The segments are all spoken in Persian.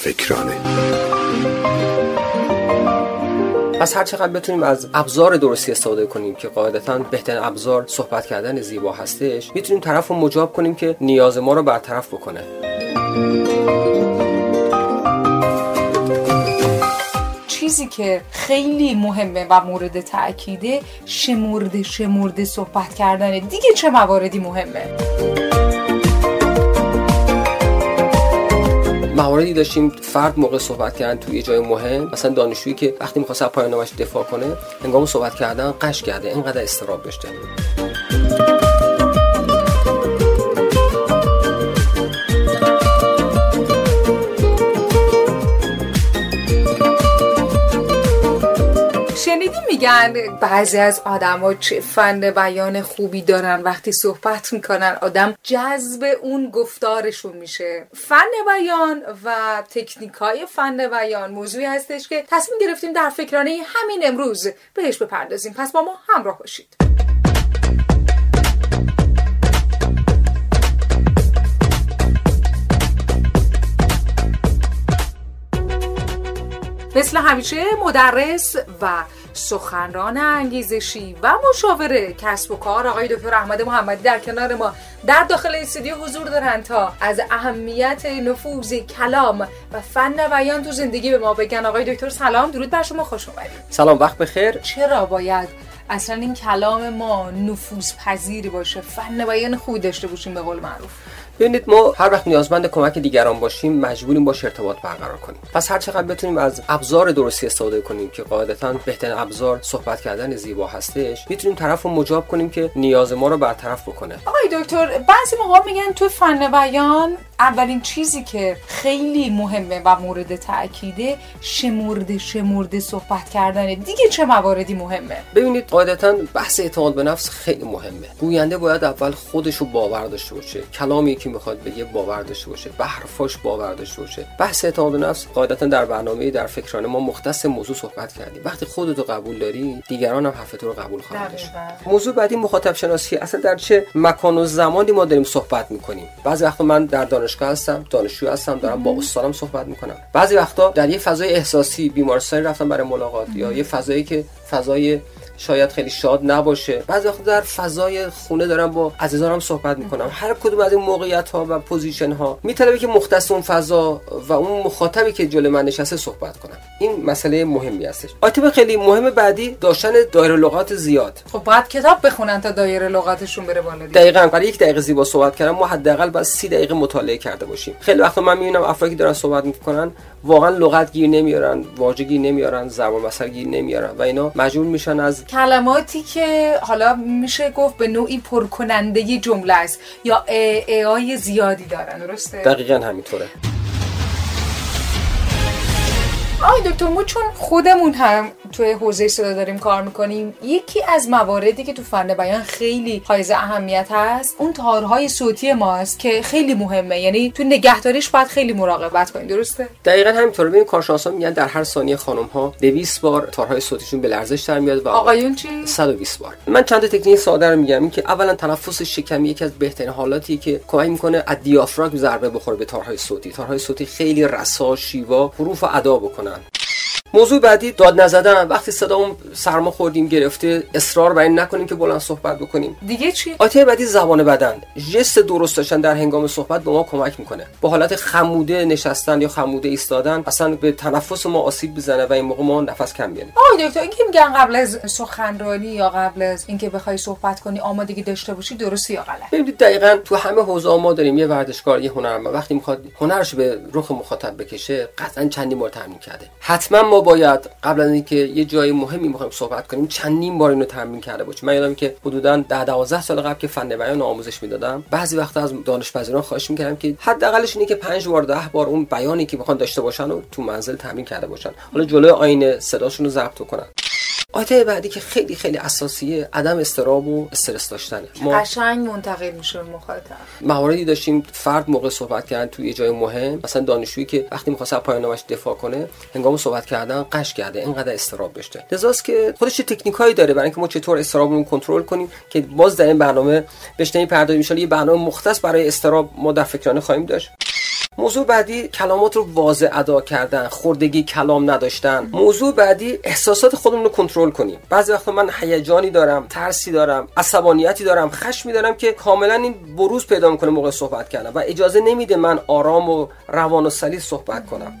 فکرانه. پس هر چقدر بتونیم از ابزار درستی استفاده کنیم که قاعدتا بهترین ابزار صحبت کردن زیبا هستش می‌تونیم طرف رو مجاب کنیم که نیاز ما رو برطرف بکنه. چیزی که خیلی مهمه و مورد تاکیده شمرده شمرده صحبت کردنه. دیگه چه مواردی مهمه؟ مواردی داشتیم فرد موقع صحبت کردن توی جای مهم مثلا دانشجویی که وقتی می‌خواست از پایان دفاع کنه هنگام صحبت کردن قش کرده اینقدر استراب داشته میگن بعضی از آدما چه فن بیان خوبی دارن وقتی صحبت می‌کنن آدم جذب اون گفتارشون میشه. فن بیان و تکنیک های فن بیان موضوعی هستش که تصمیم گرفتیم در فکرانه همین امروز بهش بپردازیم. پس با ما همراه باشید. مثل همیشه مدرس و سخنران انگیزشی و مشاوره کسب و کار آقای دکتر احمد محمدی در کنار ما در داخل استودیو حضور دارن تا از اهمیت نفوذ کلام و فن بیان تو زندگی به ما بگن. آقای دکتر سلام درود بر شما خوش اومدید. سلام وقت بخیر. چرا باید اصلا این کلام ما نفوذ پذیری باشه؟ فن بیان خوبی داشته باشیم به قول معروف. ببینید ما هر وقت نیازمند کمک دیگران باشیم مجبوریم باش ارتباط برقرار کنیم. پس هر چقدر بتونیم از ابزار درستی استفاده کنیم که قاعدتا بهترین ابزار صحبت کردن زیبا هستش می‌تونیم طرف رو مجاب کنیم که نیاز ما رو برطرف بکنه. آقای دکتر بعضی موقع میگن تو فن بیان اولین چیزی که خیلی مهمه و مورد تاکیده شمرده شمرده صحبت کردنه. دیگه چه مواردی مهمه؟ ببینید قاعدتا بحث اعتماد به نفس خیلی مهمه. گوینده باید اول خودش رو باور داشته باشه. کلامی که می‌خواد بگه باور داشته باشه. به حرفاش باور داشته باشه. بحث اعتماد به نفس قاعدتا در برنامه در فکرانه ما مختص موضوع صحبت کردیم. وقتی خودتو قبول داری دیگران هم حرف رو قبول خواهند داشت. موضوع بعدی مخاطب شناسی. اصلا در چه مکان و زمانی ما داریم صحبت می‌کنیم؟ بعضی وقتا من در دانشگاه هستم دانشجو هستم دارم با استادم صحبت می‌کنم. بعضی وقتا در یه فضای احساسی بیمارستانی رفتم برای ملاقات یا یه فضایی که فضای شاید خیلی شاد نباشه. بعضی وقت در فضای خونه دارم با عزیزانم صحبت می‌کنم. هر کدوم از این موقعیت ها و position ها میطلبه که مختص اون فضا و اون مخاطبی که جلوی من نشسته صحبت کنم. این مسئله مهمی هستش. آیتم خیلی مهم بعدی داشتن دایره لغات زیاد. خب باید کتاب بخونن تا دایره لغاتشون بره بالا دقیقاً. برای یک دقیقه زیبا صحبت کردن ما حداقل باید 30 دقیقه مطالعه کرده باشیم. خیلی وقتا من می‌بینم افرادی دارن صحبت می‌کنن واقعا لغت گیر نمیارن واژه گیر نمیارن زبان مثل گیر نمیارن و اینا مجبور میشن از کلماتی که حالا میشه گفت به نوعی پرکننده جمله است یا ای زیادی دارن درسته؟ دقیقا همینطوره. آقای دکتر ما چون خودمون هم توی حوزه صدا داریم کار می‌کنیم یکی از مواردی که تو فن بیان خیلی حائز اهمیت هست اون تارهای صوتی ماست که خیلی مهمه. یعنی تو نگهداریش باید خیلی مراقبت کنیم درسته؟ دقیقا همینطوره ببین کارشناسا میگن در هر ثانیه خانم ها 200 بار تارهای صوتیشون به لرزش در میاد و آقایون چی؟ 120 بار. من چند تا تکنیک ساده رو میگم. این که اولا تنفس شکمی یکی از بهترین حالاتی که کمک می‌کنه از دیافراگم ضربه بخوره به تارهای صوتی. تارهای صوتی خیلی رسا شیوا حروف ادا بکنن. موضوع بعدی داد نزدن وقتی صدامون سرما خوردیم گرفته اصرار بر این نکنیم که بلند صحبت بکنیم. دیگه چی؟ آیته بعدی زبان بدن. جست درست داشتن در هنگام صحبت به ما کمک می‌کنه. با حالت خموده نشستن یا خموده ایستادن اصلا به تنفس ما آسیب بزنه و این موقع ما نفس کم بیاریم آقای دکتر اینکه میگن قبل از سخنرانی یا قبل از اینکه بخوای صحبت کنی آمادگی داشته باشی درسته یا غلط ببینید دقیقا تو همه حوزه ما داریم یه ورزشکار یه هنرمند. وقتی می‌خواد هنرش به رخ مخاطب بکشه قطعا چندین بار تمرین کرده. حتما ما باید قبل از اینکه یه جای مهمی می‌خوایم صحبت کنیم چندین بار اینو تمرین کرده باشیم. من یادم که حدودا 10 12 سال قبل که فن بیان آموزش می‌دادم بعضی وقتا از دانش پذیران خواهش می‌کردم که حداقلش اینه که 5 بار 10 بار اون بیانی که می‌خوان داشته باشن و تو منزل تمرین کرده باشن. حالا جلوی آینه صداشون رو ضبط کنن. آیته بعدی که خیلی خیلی اساسیه عدم استراب و استرس داشتنه. ما قشنگ منتقل میشه مخاطب. مواردی داشتیم فرد موقع صحبت کردن توی جای مهم مثلا دانشجویی که وقتی می‌خواد از پایان نامش دفاع کنه هنگام صحبت کردن قش کرده اینقدر استراب داشته. لذاست که خودش تکنیکایی داره برای اینکه ما چطور استرابمون کنترل کنیم که باز در این برنامه بهش نمی‌پردازیم. ان یه برنامه مختص برای استراب ما در فکرانه خواهیم داشت. موضوع بعدی کلامات رو واضح ادا کردن خوردگی کلام نداشتن. موضوع بعدی احساسات خودمون رو کنترل کنیم. بعضی وقتا من هیجانی دارم ترسی دارم عصبانیتی دارم خشمی دارم که کاملا این بروز پیدا می‌کنه موقع صحبت کردن و اجازه نمیده من آرام و روان و سلیس صحبت کنم.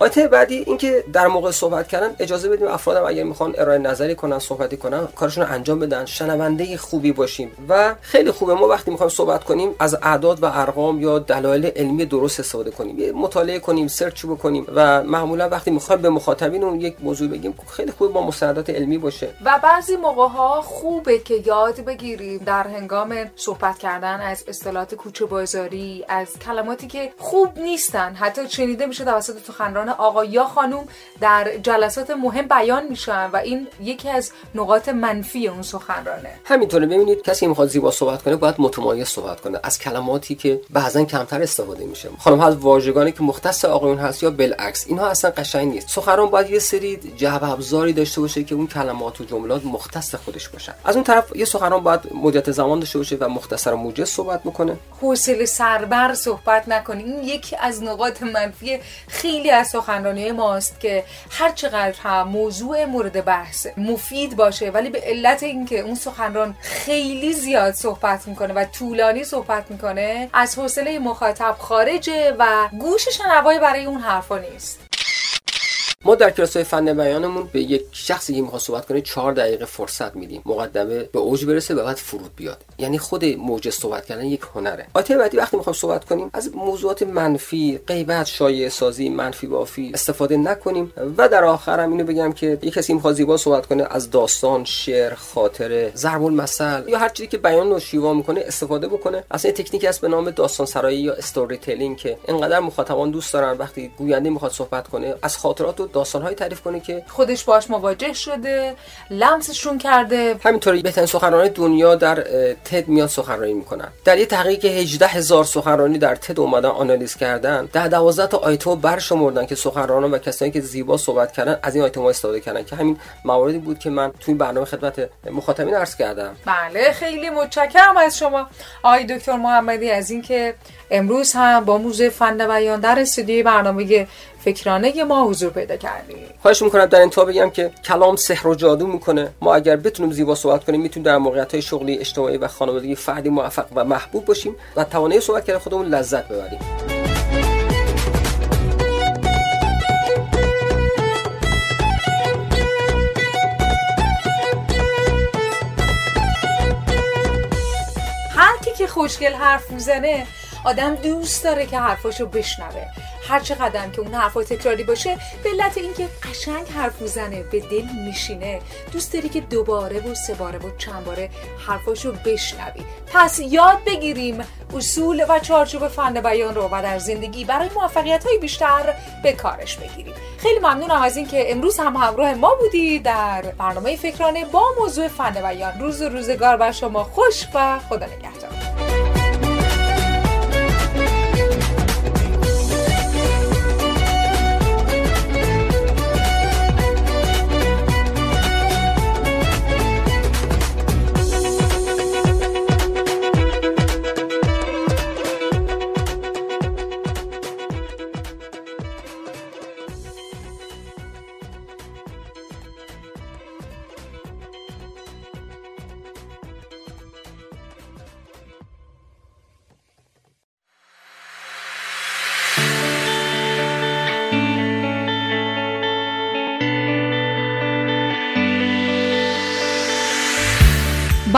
آیته بعدی اینکه در موقع صحبت کردن اجازه بدیم افرادم اگر می‌خوان ارائه نظری کنن صحبتی کنن کارشون رو انجام بدن شنونده خوبی باشیم و خیلی خوبه. ما وقتی می‌خوایم صحبت کنیم از اعداد و ارقام یا دلایل علمی درست استفاده کنیم. یه مطالعه کنیم سرچ بکنیم و معمولا وقتی می‌خوایم به مخاطبین اون یک موضوع بگیم خیلی خوبه با مستندات علمی باشه. و بعضی موقع ها خوبه که یاد بگیریم در هنگام صحبت کردن از اصطلاحات کوچه بازاری از کلماتی که خوب نیستن حتی شنیده میشه توسط سخنران آقا یا خانوم در جلسات مهم بیان میشن و این یکی از نقاط منفی اون سخنرانه. همینطوره. ببینید کسی می‌خواد زیبا صحبت کنه باید متمایز صحبت کنه از کلماتی که بعضا کمتر استفاده میشه. خانم از واژگانی که مختص آقایون هست یا بالعکس اینها اصلا قشنگ نیست. سخنران باید یه سری جواب ابزاری داشته باشه که اون کلمات و جملات مختص خودش باشن. از اون طرف یه سخنران باید مدت زمان داشته باشه و مختصر و موجز صحبت می‌کنه حوصله سربر صحبت نکنه. این یکی از نقاط منفی خیلی از سخنرانی ماست که هر چقدر هم موضوع مورد بحث مفید باشه ولی به علت اینکه اون سخنران خیلی زیاد صحبت می‌کنه و طولانی صحبت می‌کنه از حوصله مخاطب خارجه و گوش شنوایی برای اون حرفا نیست. ما در کلاس های فن بیانمون به یک شخصی که می‌خواد صحبت کنه چهار دقیقه فرصت میدیم. مقدمه به اوج برسه و بعد فرود بیاد. یعنی خود موج صحبت کردن یک هنره. آیته بعدی وقتی می‌خوام صحبت کنیم از موضوعات منفی غیبت شایع سازی منفی بافی استفاده نکنیم و در آخرم اینو بگم که یک کسی می‌خواد زیبا صحبت کنه از داستان شعر خاطره ضرب المثل یا هر چیزی که بیان رو شیوا می‌کنه استفاده بکنه. اصلا تکنیکی هست به نام داستان سرایی یا استوری تلینگ که اینقدر مخاطبان دوست دارن وقتی گوینده می‌خواد صحبت کنه از خاطرات و داستانهایی تعریف کنه که خودش باش مواجه شده لمسشون کرده. همینطوری بهترین سخنرانای دنیا در تد میاد سخنرانی می‌کنن. در یه تحقیق 18 هزار سخنرانی در تد اومدن آنالیز کردن. در 12 تا آیتم برشمردن که سخنرانان و کسانی که زیبا صحبت کردن از این آیتم استفاده کردن. که همین مواردی بود که من توی برنامه خدمت مخاطبین عرض کردم. بله خیلی متشکرم از شما. آقای دکتر محمدی از اینکه امروز هم با موزه فن بیان در استودیوی برنامه فکرانه ما حضور پیدا کردیم. خواهش می‌کنم در انتها بگم که کلام سحر و جادو می‌کنه. ما اگر بتونیم زیبا صحبت کنیم می‌تونیم در موقعیت های شغلی اجتماعی و خانوادگی فردی موفق و محبوب باشیم و توانایی صحبت کردن خودمون لذت ببریم. هر کی که خوشگل حرف می‌زنه آدم دوست داره که حرفاشو بشنوه. هر چقدر که اون حرفا تکراری باشه به علت اینکه قشنگ حرف می‌زنه به دل میشینه. دوست داری که دوباره و سه باره و چند باره حرفاشو بشنوی. پس یاد بگیریم اصول و چارچوب فن بیان رو و در زندگی برای موفقیت های بیشتر به کارش بگیریم. خیلی ممنونم از اینکه امروز هم همراه ما بودی در برنامه فکرانه با موضوع فن بیان. روز روزگار بر شما. خوش و خدا نگهدار.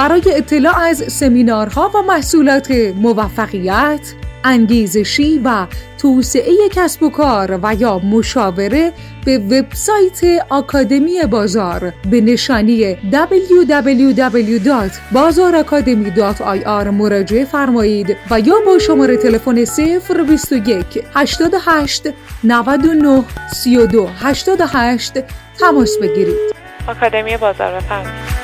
برای اطلاع از سمینارها و محصولات موفقیت، انگیزشی و توسعه کسب و کار و یا مشاوره به وبسایت آکادمی بازار به نشانی www.bazarakademi.ir مراجعه فرمایید و یا با شماره تلفن 021 88 99 32 88 تماس بگیرید. آکادمی بازار بفرمایید